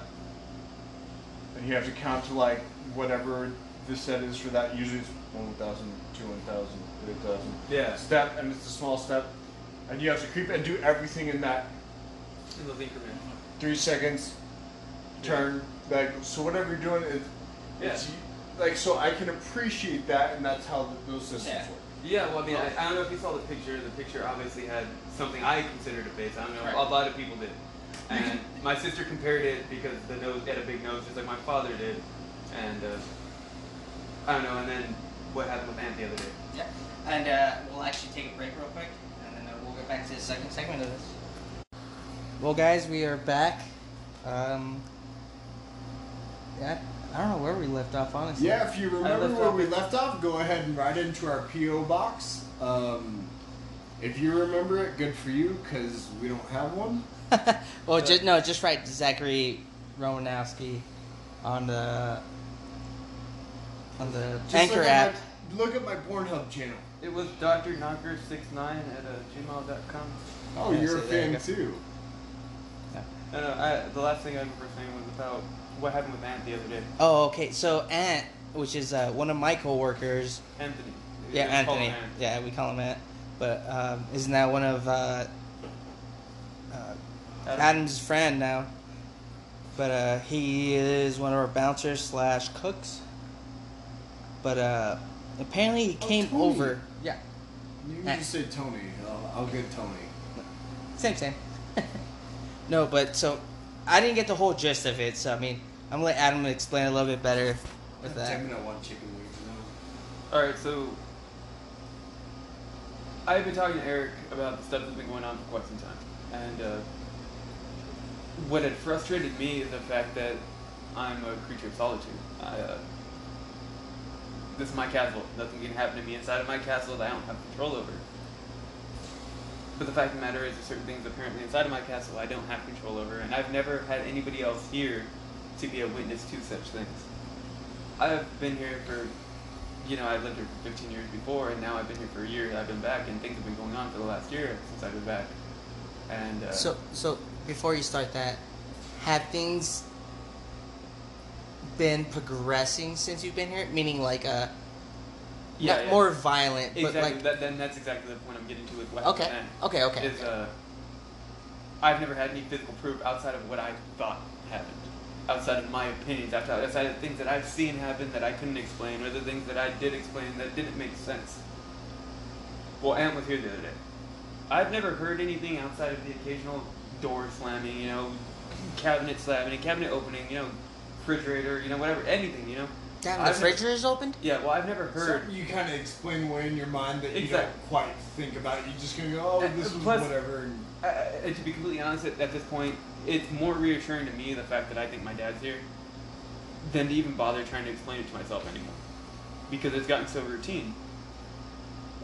and you have to count to like whatever the set is for that. Usually it's one thousand, two one thousand, three thousand. Yeah. Step, and it's a small step, and you have to creep and do everything in that In. Three seconds. Turn like so. Whatever you're doing, it, it's like so. I can appreciate that, and that's how th those systems Yeah. work. Yeah, well, I mean, I, I don't know if you saw the picture. The picture obviously had something I considered a face. I don't know. Right. A lot of people did. *laughs* And my sister compared it because the nose had a big nose, just like my father did. And uh, I don't know. And then what happened with Ant the other day? Yeah. And uh, we'll actually take a break real quick, and then uh, we'll get back to the second segment of this. Well, guys, we are back. Um, yeah, I don't know where we left off, honestly. Yeah, if you remember where off we left off, go ahead and write into our PO box. Um, if you remember it, good for you, because we don't have one. *laughs* well, just no, just write Zachary Romanowski on the on the Just Anchor look app. At my, look at my Pornhub channel. It was Dr. Knocker69 at uh, gmail.com. Oh, Yeah, you're so a fan too. No, no, I, the last thing I remember saying was about what happened with Ant the other day. Oh, okay. So Ant, which is uh, one of my coworkers, Anthony. yeah, Let's call him Anthony, Ant. yeah, we call him Ant, but um, isn't that one of uh, uh, Adam. Adam's friend now? But uh, he is one of our bouncers slash cooks. But uh, apparently he Oh, came Tony. over. Yeah, You can just say Tony. I'll, I'll get Tony. Same, same. *laughs* no, but so I didn't get the whole gist of it. So I mean, I'm gonna let Adam explain a little bit better with that. Taking that one chicken wings now. All right, so I've been talking to Eric about the stuff that's been going on for quite some time, and uh, what had frustrated me is the fact that I'm a creature of solitude. I, uh, this is my castle. Nothing can happen to me inside of my castle that I don't have control over. But the fact of the matter is, there's certain things apparently inside of my castle I don't have control over, and I've never had anybody else here to be a witness to such things. I've been here for you know, I lived here for 15 years before, and now I've been here for a year. I've been back, and things have been going on for the last year since I've been back. And uh, So, so before you start that, have things been progressing since you've been here? Meaning like uh, yeah, yeah. more violent, exactly. but like that, then that's exactly the point I'm getting to with what okay, happened okay, okay. Is uh, I've never had any physical proof outside of what I thought happened, outside of my opinions, outside outside of things that I've seen happen that I couldn't explain, or the things that I did explain that didn't make sense. Well, Ant was here the other day. I've never heard anything outside of the occasional door slamming, you know, cabinet slamming, cabinet opening, you know, refrigerator, you know, whatever, anything, you know. Damn, the I've never- refrigerator's opened. Yeah, well, I've never heard. Something you kind of explain away in your mind that you don't quite think about. it. You're just gonna go, oh, Uh, this was plus- whatever. And I, I, and to be completely honest, at, at this point, it's more reassuring to me the fact that I think my dad's here than to even bother trying to explain it to myself anymore. Because it's gotten so routine.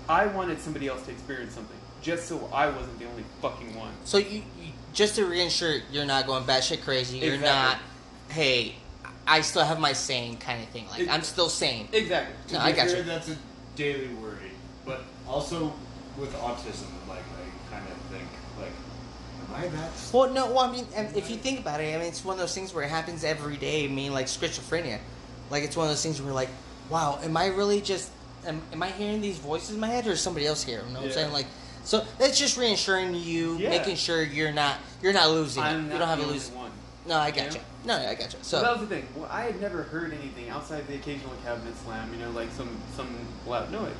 I wanted somebody else to experience something, just so I wasn't the only fucking one. So you, you just to reassure you're not going batshit crazy. You're Exactly. not. Hey, I still have my sane kind of thing. Like It- I'm still sane. Exactly. to No, I got fair, you. that's a daily worry. But also with autism, like I kind of think, like, am I that? Well, no. Well, I mean, and if you think about it, I mean, it's one of those things where it happens every day. I mean, like schizophrenia. Like it's one of those things where, like, wow, am I really just? Am, am I hearing these voices in my head, or is somebody else here? You know what I'm saying? Like, so that's just reassuring you, Yeah. making sure you're not you're not losing. I'm You don't have a one. No, I You got know? you. No, I got you. So So that was the thing. Well, I had never heard anything outside the occasional cabinet slam. You know, like some some loud noise.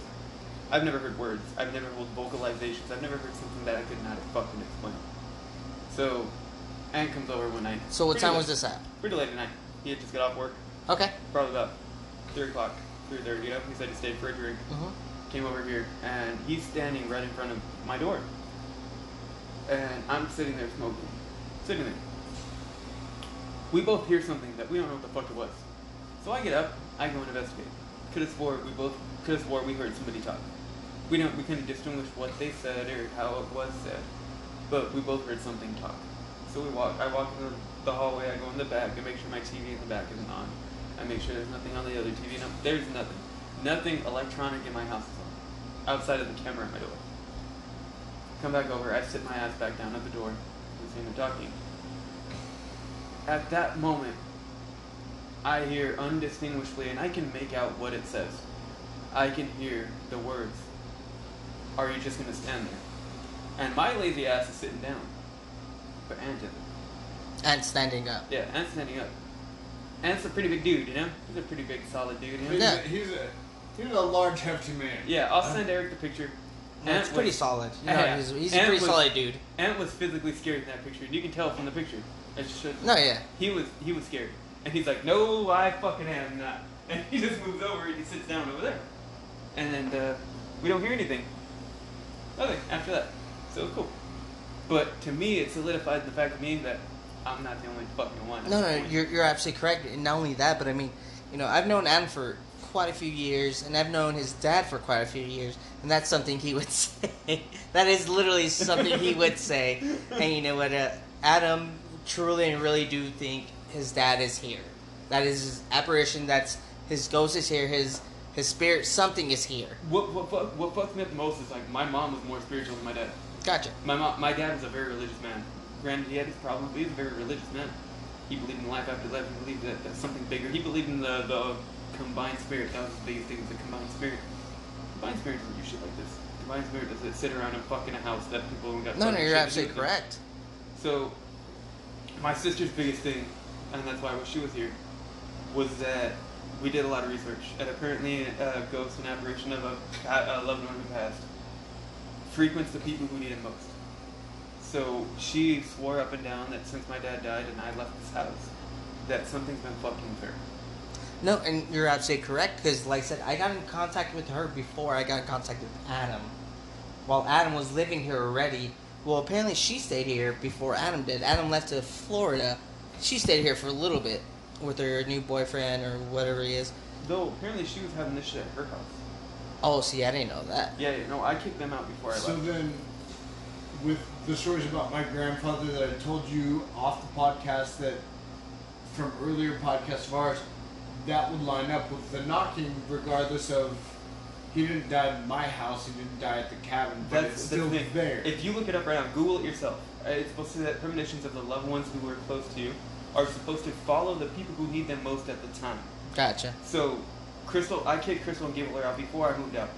I've never heard words. I've never heard vocalizations. I've never heard something that I could not fucking explain. So, Ant comes over one night. so what Pretty time late- was this at? Pretty late at night. He had just got off work. Okay. Probably about three o'clock, three thirty. You know, he said he stayed for a drink. hmm Came over here, and he's standing right in front of my door. And I'm sitting there smoking, sitting there. We both hear something that we don't know what the fuck it was. So I get up, I go and investigate. Could have swore we both could have swore we heard somebody talk. We don't we couldn't distinguish what they said or how it was said, but we both heard something talk. So we walk. I walk into the hallway. I go in the back and make sure my TV in the back isn't on. I make sure there's nothing on the other TV. No, there's nothing. Nothing electronic in my house is on, outside of the camera at my door. Come back over. I sit my ass back down at the door, listening to talking. At that moment, I hear undistinguishably, and I can make out what it says. I can hear the words. Are you just gonna stand there? And my lazy ass is sitting down. But Ant isn't. And standing up. Yeah, Ant's standing up. Ant's a pretty big dude, you know? He's a pretty big, solid dude, you know? He's, Yeah. a, he's a he's a large, hefty man. Yeah, I'll send Eric the picture. That's Ant pretty was- solid. You *laughs* know, Yeah. he's, he's a pretty was- solid dude. Ant was physically scared in that picture. You can tell from the picture. It should. No, yeah. He was he was scared, and he's like, "No, I fucking am not." *laughs* And he just moves over and he sits down over there, and uh, we don't hear anything. Nothing after that. So cool. But to me, it solidified the fact of me that I'm not the only fucking one. No, no, you're, you're absolutely correct. And not only that, but I mean, you know, I've known Adam for quite a few years, and I've known his dad for quite a few years, and that's something he would *laughs* say. that is literally something he would say. And you know what? Uh, Adam truly and really do think his dad is here. That is his apparition. That's his ghost is here. His his spirit, something is here. What what fuck, what fucks me up the most is like my mom was more spiritual than my dad. Gotcha. My mom, my dad was a very religious man. Granted, he had his problems, but he was a very religious man. He believed in life after life. He believed that, that something bigger. He believed in the, the combined spirit. That was the biggest thing, was the combined spirit. Combined spirit doesn't do shit like this. Combined spirit doesn't sit around and fuck in a house that people got. No, no, you're shit to do absolutely correct. So, my sister's biggest thing, and that's why she was here, was that we did a lot of research, and apparently, uh, ghost and apparition of a, a loved one who passed frequents the people who need it most. So she swore up and down that since my dad died and I left this house, that something's been fucking with her. No, and you're absolutely correct because, like I said, I got in contact with her before I got in contact with Adam. While Adam was living here already, well, apparently she stayed here before Adam did. Adam left to Florida. She stayed here for a little bit with her new boyfriend or whatever he is. Though apparently she was having this shit at her house. Oh, see, I didn't know that. Yeah, yeah, no, I kicked them out before I So left. then, with the stories about my grandfather that I told you off the podcast that from earlier podcasts of ours, that would line up with the knocking, regardless of he didn't die in my house, he didn't die at the cabin, but That's it's the still thing. there. If you look it up right now, Google it yourself. Uh, It's supposed to say that premonitions of the loved ones who were close to you are supposed to follow the people who need them most at the time. Gotcha. So, Crystal, I kicked Crystal and Gable out before I moved out.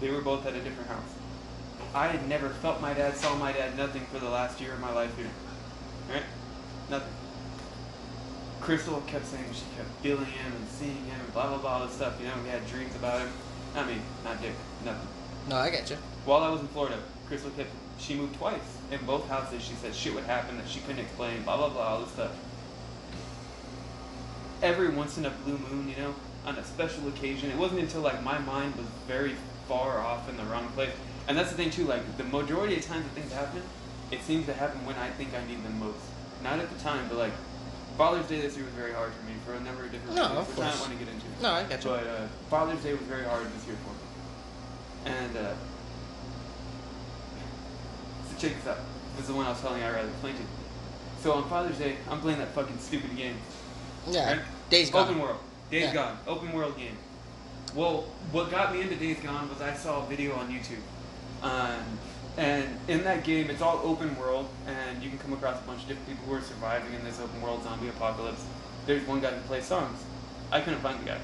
They were both at a different house. I had never felt my dad, saw my dad, nothing for the last year of my life here. Right? Nothing. Crystal kept saying she kept feeling him and seeing him and blah blah blah all this stuff. You know, we had dreams about him. I mean, not dick, nothing. No, I get you. While I was in Florida, Crystal kept she moved twice. In both houses she said shit would happen that she couldn't explain, blah blah blah, all this stuff. Every once in a blue moon, you know, on a special occasion, it wasn't until like my mind was very far off in the wrong place. And that's the thing too, like the majority of times that things happen, it seems to happen when I think I need them most. Not at the time, but like Father's Day this year was very hard for me for a number of different No, reasons, of which I don't want to get into. No, I get you. But uh, Father's Day was very hard this year for me. And uh, so check this out. This is the one I was telling you I rather to. So on Father's Day, I'm playing that fucking stupid game. Yeah. Right? Days gone. Open world. Days Yeah. Gone. Open world game. Well, what got me into Days Gone was I saw a video on YouTube. Um, and in that game, it's all open world, and you can come across a bunch of different people who are surviving in this open world zombie apocalypse. There's one guy who plays songs. I couldn't find the guy.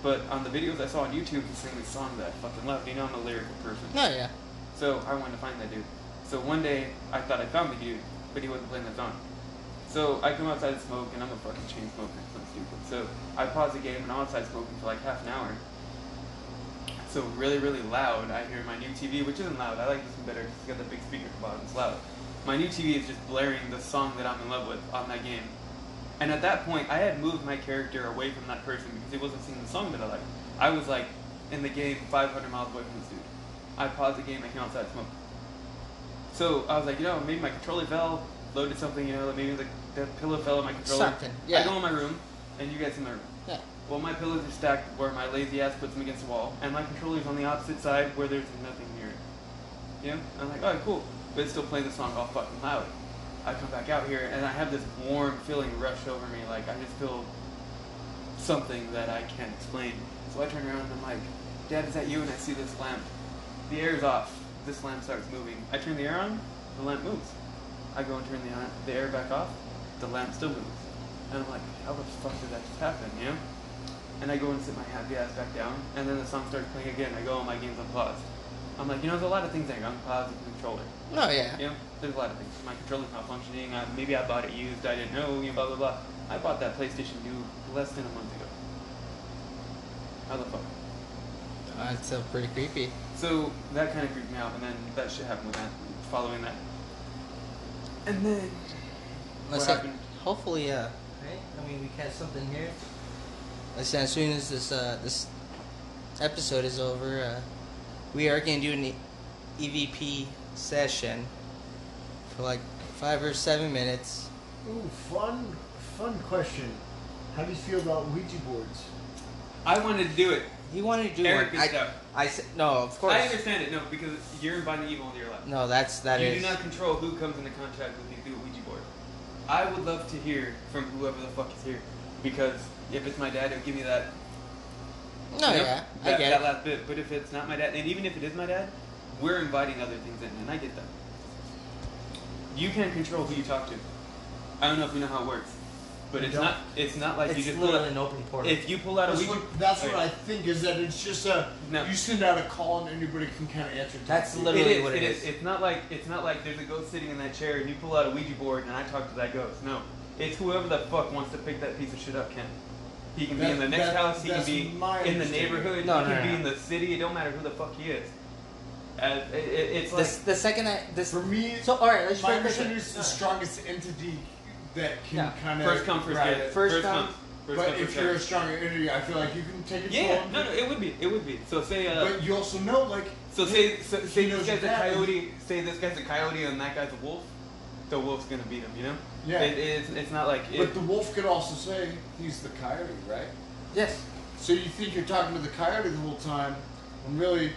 But on the videos I saw on YouTube, he sang this song that I fucking love. You know, I'm a lyrical person. No, yeah. So I wanted to find that dude. So one day I thought I found the dude, but he wasn't playing that song. So I come outside to smoke, and I'm a fucking chain smoker. So I'm stupid. So I pause the game, and I'm outside smoking for like half an hour. So really, really loud, I hear my new TV, which isn't loud. I like this one better because it's got the big speaker at the bottom. It's loud. My new TV is just blaring the song that I'm in love with on that game. And at that point, I had moved my character away from that person because he wasn't singing the song that I liked. I was like in the game 500 miles away from this dude. I paused the game, I came outside to smoke. So I was like, you know, maybe my controller fell, loaded something, you know, maybe the, the pillow fell on my controller. Something, yeah. I go in my room, and you guys in my room. Yeah. Well, my pillows are stacked where my lazy ass puts them against the wall, and my controller's on the opposite side where there's nothing near it. You know? I'm like, alright, cool. But it's still playing the song all fucking loud. I come back out here, and I have this warm feeling rush over me, like I just feel something that I can't explain. So I turn around and I'm like, Dad, is that you? And I see this lamp. The air's off. This lamp starts moving. I turn the air on, the lamp moves. I go and turn the, the air back off, the lamp still moves. And I'm like, how the fuck did that just happen, you know? And I go and sit my happy ass back down, and then the song starts playing again. I go on my game's on pause. I'm like, you know, there's a lot of things I are on pause with the controller. Oh yeah. You know, there's a lot of things. My controller's not functioning. I, maybe I bought it used. I didn't know. You know, blah blah blah. I bought that PlayStation 2 less than a month ago. How the fuck? That's so pretty creepy. So that kind of creeped me out, and then that shit happened with that. Following that, and then Let's what happened? hopefully, uh, right? I mean, we catch something here. Let's say as soon as this uh this episode is over, uh, we are gonna do an E- EVP session for like five or seven minutes. Ooh, fun, fun question. How do you feel about Ouija boards? I wanted to do it. He wanted to do Eric one. bitched I, out. I said no, of course. I understand it. No, because you're inviting evil into your life. No, that's that you is. do not control who comes into contact with you through a Ouija board. I would love to hear from whoever the fuck is here, because if it's my dad, it'll give me that. no, you know, yeah, that, I get that it. last bit. But if it's not my dad, and even if it is my dad, we're inviting other things in, and I get that. You can't control who you talk to. I don't know if you know how it works, but You it's don't. not. It's not like it's you just pull literally out, an open portal. if you pull out a That's Ouija. what, that's oh, what I think is that it's just a No. you send out a call and anybody can kind of answer. That's type literally it is, what it it is. is. It's not like it's not like there's a ghost sitting in that chair and you pull out a Ouija board and I talk to that ghost. No, it's whoever the fuck wants to pick that piece of shit up can. He can be That- in the next that- house. He can that's be my in the understanding. neighborhood. No, he no, can no, be no. in the city. It don't matter who the fuck he is. Uh, it, it, it's like This, the second I this For me, so all right, let's my break this understanding is the strongest entity that can Yeah. kind of first come first get. First First come- come. First But come, if first you're a served. stronger entity, I feel like you can take it. yeah, no, no, it would be, it would be. So say, uh, But you also know, like, so say, so, he say knows this guy's a your dad. coyote. Say this guy's a coyote and that guy's a wolf. The wolf's gonna beat him. You know. Yeah. It, it's, it's not like. It, But the wolf could also say he's the coyote, right? Yes. So you think you're talking to the coyote the whole time, when really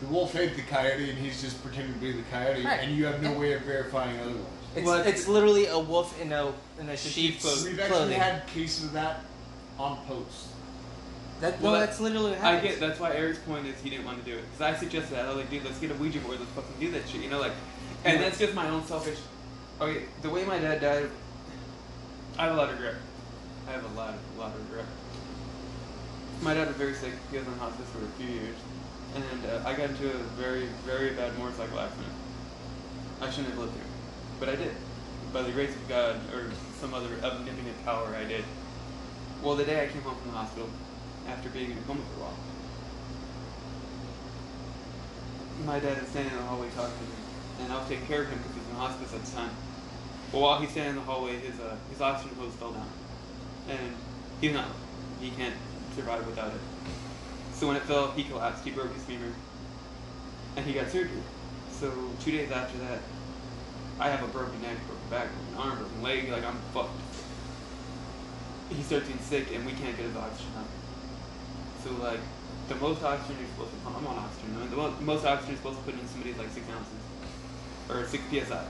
the wolf ate the coyote and he's just pretending to be the coyote, Right. and you have no way of verifying otherwise. It's, Well, it's literally a wolf in a in a sheep's sheep's clothes. We've actually had cases of that on post. that, Well, no, that's literally what happens. I get that's why Eric's point is he didn't want to do it because I suggested that I was like, dude, let's get a Ouija board, let's fucking do that shit, you know, like, and Yeah. that's just my own selfish. Okay, the way my dad died, I have a lot of regret. I have a lot, of, a lot of regret. My dad was very sick. He was in the hospice for a few years, and uh, I got into a very, very bad motorcycle accident. I shouldn't have lived through, but I did. By the grace of God or some other omnipotent power, I did. Well, the day I came home from the hospital, after being in a coma for a while, my dad is standing in the hallway talking to me, and I was taking care of him because he was in hospice at the time. But while he's standing in the hallway, his uh, his oxygen hose fell down, and he's not he can't survive without it. So when it fell, he collapsed. He broke his femur, and he got surgery. So two days after that, I have a broken neck, broken back, broken arm, broken leg. Like I'm fucked. He starts getting sick, and we can't get his oxygen up. So like, the most oxygen you're supposed to, I'm on oxygen. I mean, the most oxygen you're supposed to put in somebody is like six ounces, or six psi.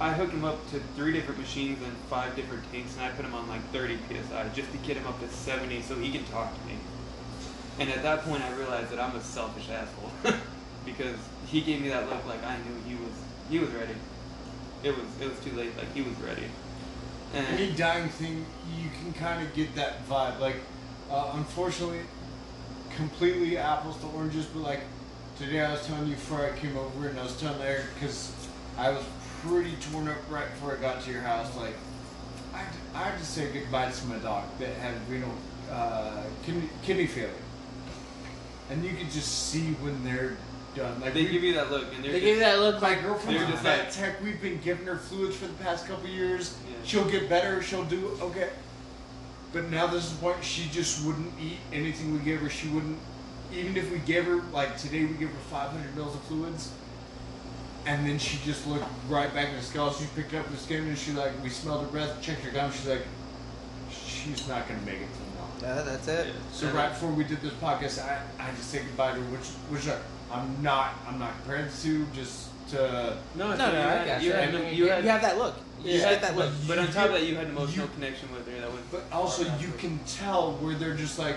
I hook him up to three different machines and five different tanks, and I put him on like 30 psi just to get him up to 70 so he can talk to me. And at that point, I realized that I'm a selfish asshole *laughs* because he gave me that look like I knew he was he was ready. It was it was too late. Like he was ready. And Any dying thing, you can kind of get that vibe. Like, uh, unfortunately, completely apples to oranges, but like today I was telling you before I came over, and I was telling Eric because I was pretty torn up right before I got to your house. Like, I had, I had to say goodbye to my dog that had renal uh, kidney, kidney failure, and you could just see when they're done. Like they we- give you that look, and they're They just, give you that look my like girlfriend's They're just vet like- tech. We've been giving her fluids for the past couple years. Yeah. She'll get better. She'll do okay. But now this is the point. She just wouldn't eat anything we gave her. She wouldn't, even if we gave her like today, we gave her 500 mils of fluids, and then she just looked right back at the skull. She picked up the skin and she like we smelled her breath, checked her gum. She's like, she's not gonna make it till now. Yeah, that's it. Yeah. So And- right before we did this podcast, I, I just said goodbye to her, which which uh, I'm not I'm not comparing the two, just to No, No, it's no, not- you I had- got you had had- have that look. You You just had, that look. but on top of that, you had an emotional you- connection with her. That was. But also, you can tell where they're just like,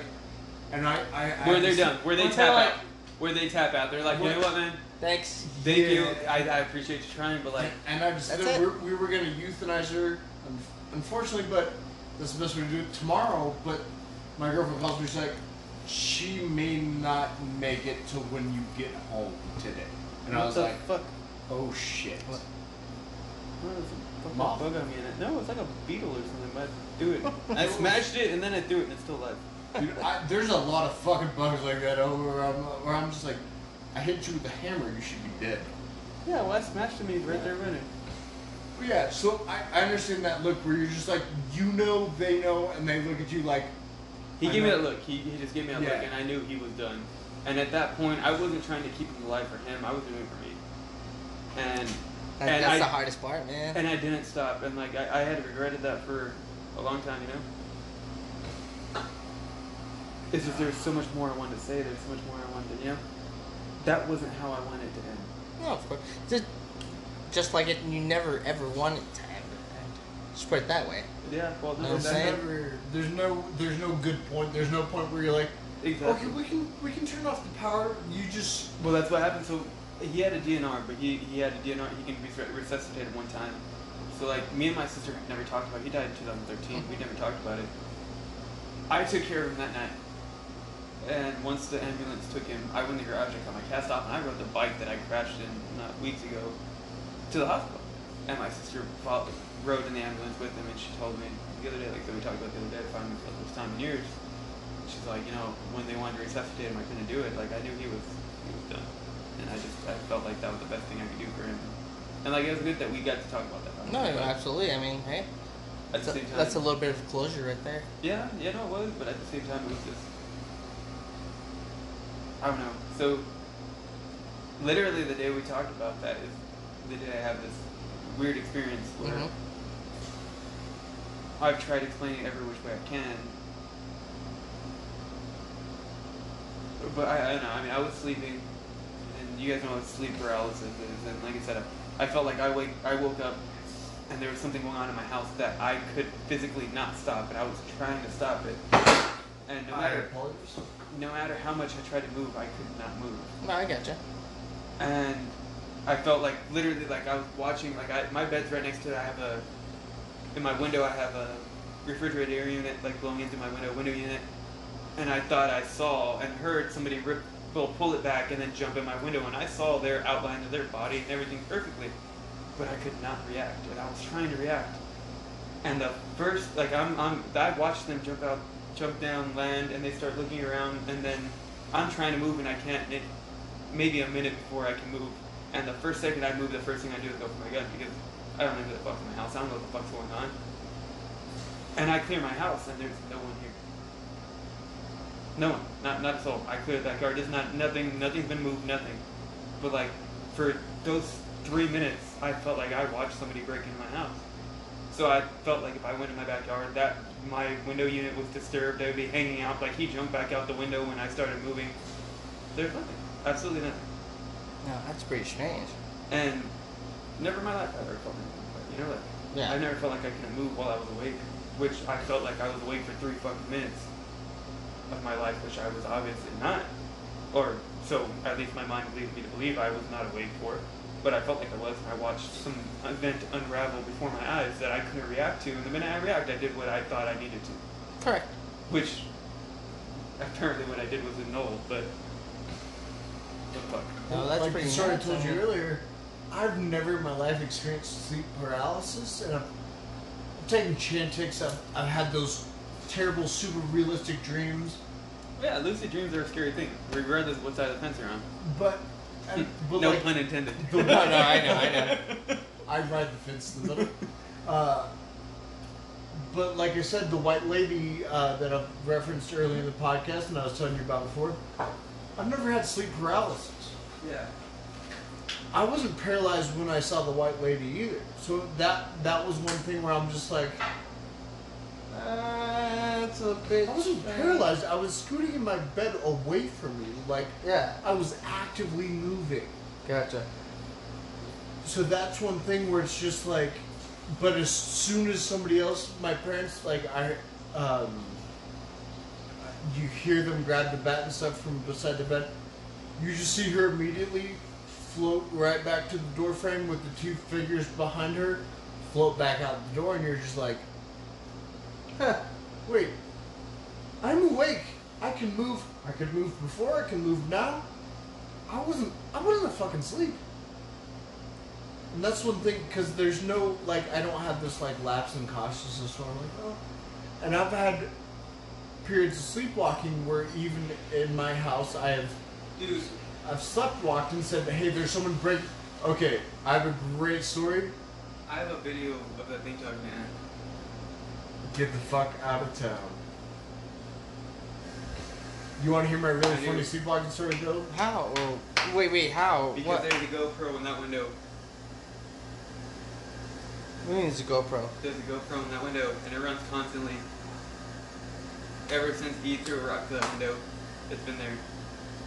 and I, I, I Where they're done. Where they Where they're tap like- out. Where they tap out. They're like, you know what, man? Thanks. Thank you. I, I appreciate you trying, but like, And I just That's said it. we we were gonna euthanize her, unfortunately, but that's the best way to do it tomorrow. But my girlfriend calls me, she's like, she may not make it till when you get home today. And I was the like, fuck? oh shit. What? What is a bug on me in it? No, it's like a beetle or something. But I do it. *laughs* I smashed it and then I threw it and it's still alive. Dude, I, there's a lot of fucking bugs like that over where I'm, where I'm just like, I hit you with a hammer, you should be dead. Yeah, well, I smashed him. He's right there running. But yeah, so I, I understand that look where you're just like, you know, they know, and they look at you like, He I gave me that look. He, he just gave me that Yeah. look, and I knew he was done. And at that point, I wasn't trying to keep him alive for him. I was doing it for me. And That, and that's I the hardest part, man. and I didn't stop. And like I, I had regretted that for a long time, you know. It's just there's so much more I wanted to say. There's so much more I wanted to, you know. That wasn't how I wanted it to end. no, of course. Just, just like it, you never ever wanted to have it end. Just put it that way. Yeah, well, No, no, I'm there's that, saying- never, there's no, there's no good point. There's no point where you're like, exactly. okay, we can, we can turn off the power. You just, Well, that's what happened. So he had a DNR, but he, he had a DNR. He can be resuscitated one time. So like me and my sister never talked about. It. He died in 2013. We never talked about it. I took care of him that night. And once the ambulance took him, I went in the garage. I got my cast off, and I rode the bike that I crashed in not weeks ago to the hospital. And my sister followed, rode in the ambulance with him, and she told me the other day, like that we talked about the other day, finally for the first time in years. She's like, you know, when they wanted to resuscitate him, I couldn't do it. Like I knew he was he was done, and I just I felt like that was the best thing I could do for him. And like it was good that we got to talk about that. No, absolutely. I mean, hey, At that's the a, same time, that's a little bit of closure right there. yeah, yeah, no, it was, but at the same time, it was just I don't know. So literally, the day we talked about that is the day I have this weird experience where Mhm. I've tried explaining it every which way I can. But I, I don't know. I mean, I was sleeping, and you guys know what sleep paralysis is. And like I said, I, I felt like I wake, I woke up, and there was something going on in my house that I could physically not stop, and I was trying to stop it. And no matter, no matter how much I tried to move, I could not move. No, I gotcha. and I felt like literally like I was watching like I my bed's right next to it. I have a in my window I have a refrigerator air unit like blowing into my window window unit, and I thought I saw and heard somebody rip well pull it back and then jump in my window, and I saw their outline of their body and everything perfectly, but I could not react, and I was trying to react, and the first like I'm I'm I watched them jump out, jump down, land, and they start looking around, and then I'm trying to move and I can't. It, maybe a minute before I can move. And the first second I move, the first thing I do is go for my gun because I don't know who the fuck's in my house. I don't know what the fuck's going on. And I clear my house, and there's no one here. No one, not not a soul. I cleared that guard. There's not nothing. Nothing's been moved. Nothing. But like for those three minutes, I felt like I watched somebody break into my house. So I felt like if I went in my backyard, that my window unit was disturbed. I would be hanging out. Like he jumped back out the window when I started moving. There's nothing. Absolutely nothing. No, that's pretty strange. And never in my life have I ever felt anything. You know, like Yeah. I never felt like I couldn't move while I was awake, which I felt like I was awake for three fucking minutes of my life, which I was obviously not. Or so at least my mind leads me to believe I was not awake for. But I felt like I was, and I watched some event unravel before my eyes that I couldn't react to. And the minute I react, I did what I thought I needed to, Correct. which apparently what I did was a annulled. But what the fuck? No, that's like pretty the story I told you earlier, I've never in my life experienced sleep paralysis, and I've, I've taken Chantix. I've, I've had those terrible, super realistic dreams, Yeah, lucid dreams are a scary thing, regardless of what side of the fence you're on. but *laughs* no like, pun intended. the *laughs* No, no, I know, I know. I ride the fence in the middle. Uh, but like I said, the white lady uh, that I've referenced earlier in the podcast, and I was telling you about before, I've never had sleep paralysis. Yeah. I wasn't paralyzed when I saw the white lady either. So that that was one thing where I'm just like, That's a bit. I wasn't strange. paralyzed. I was scooting in my bed away from me, like Yeah. I was actively moving. Gotcha. So that's one thing where it's just like, but as soon as somebody else, my parents, like I, um, you hear them grab the bat and stuff from beside the bed. You just see her immediately float right back to the door frame with the two figures behind her, float back out the door, and you're just like, wait, I'm awake. I can move. I could move before. I can move now. I wasn't. I wasn't fucking asleep. And that's one thing because there's no like I don't have this like lapse in consciousness where I'm like oh, and I've had periods of sleepwalking where even in my house I have I've slept walked and said hey there's someone break. Okay, I have a great story. I have a video of that thing talking man. Get the fuck out of town. You want to hear my really I do. funny sleepwalking story, though? How? Oh, wait, wait. How? Because what? there's a GoPro in that window. What do you mean it's a GoPro? There's a GoPro in that window, and it runs constantly. Ever since he threw a rock to that window, it's been there,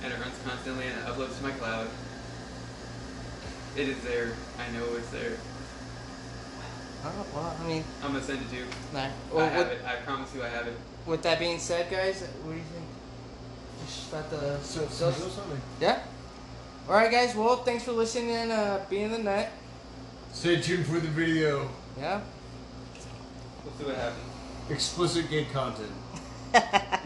and it runs constantly, and it uploads to my cloud. It is there. I know it's there. Oh, well, I mean, I'm gonna send it to you. nah. I Well, have with, it. I promise you, I have it. with that being said, guys, what do you think? Just about the So, so, so something. yeah. All right, guys. Well, thanks for listening and uh, being the nut. Stay tuned for the video. Yeah. We'll see what happens. Explicit gay content. *laughs*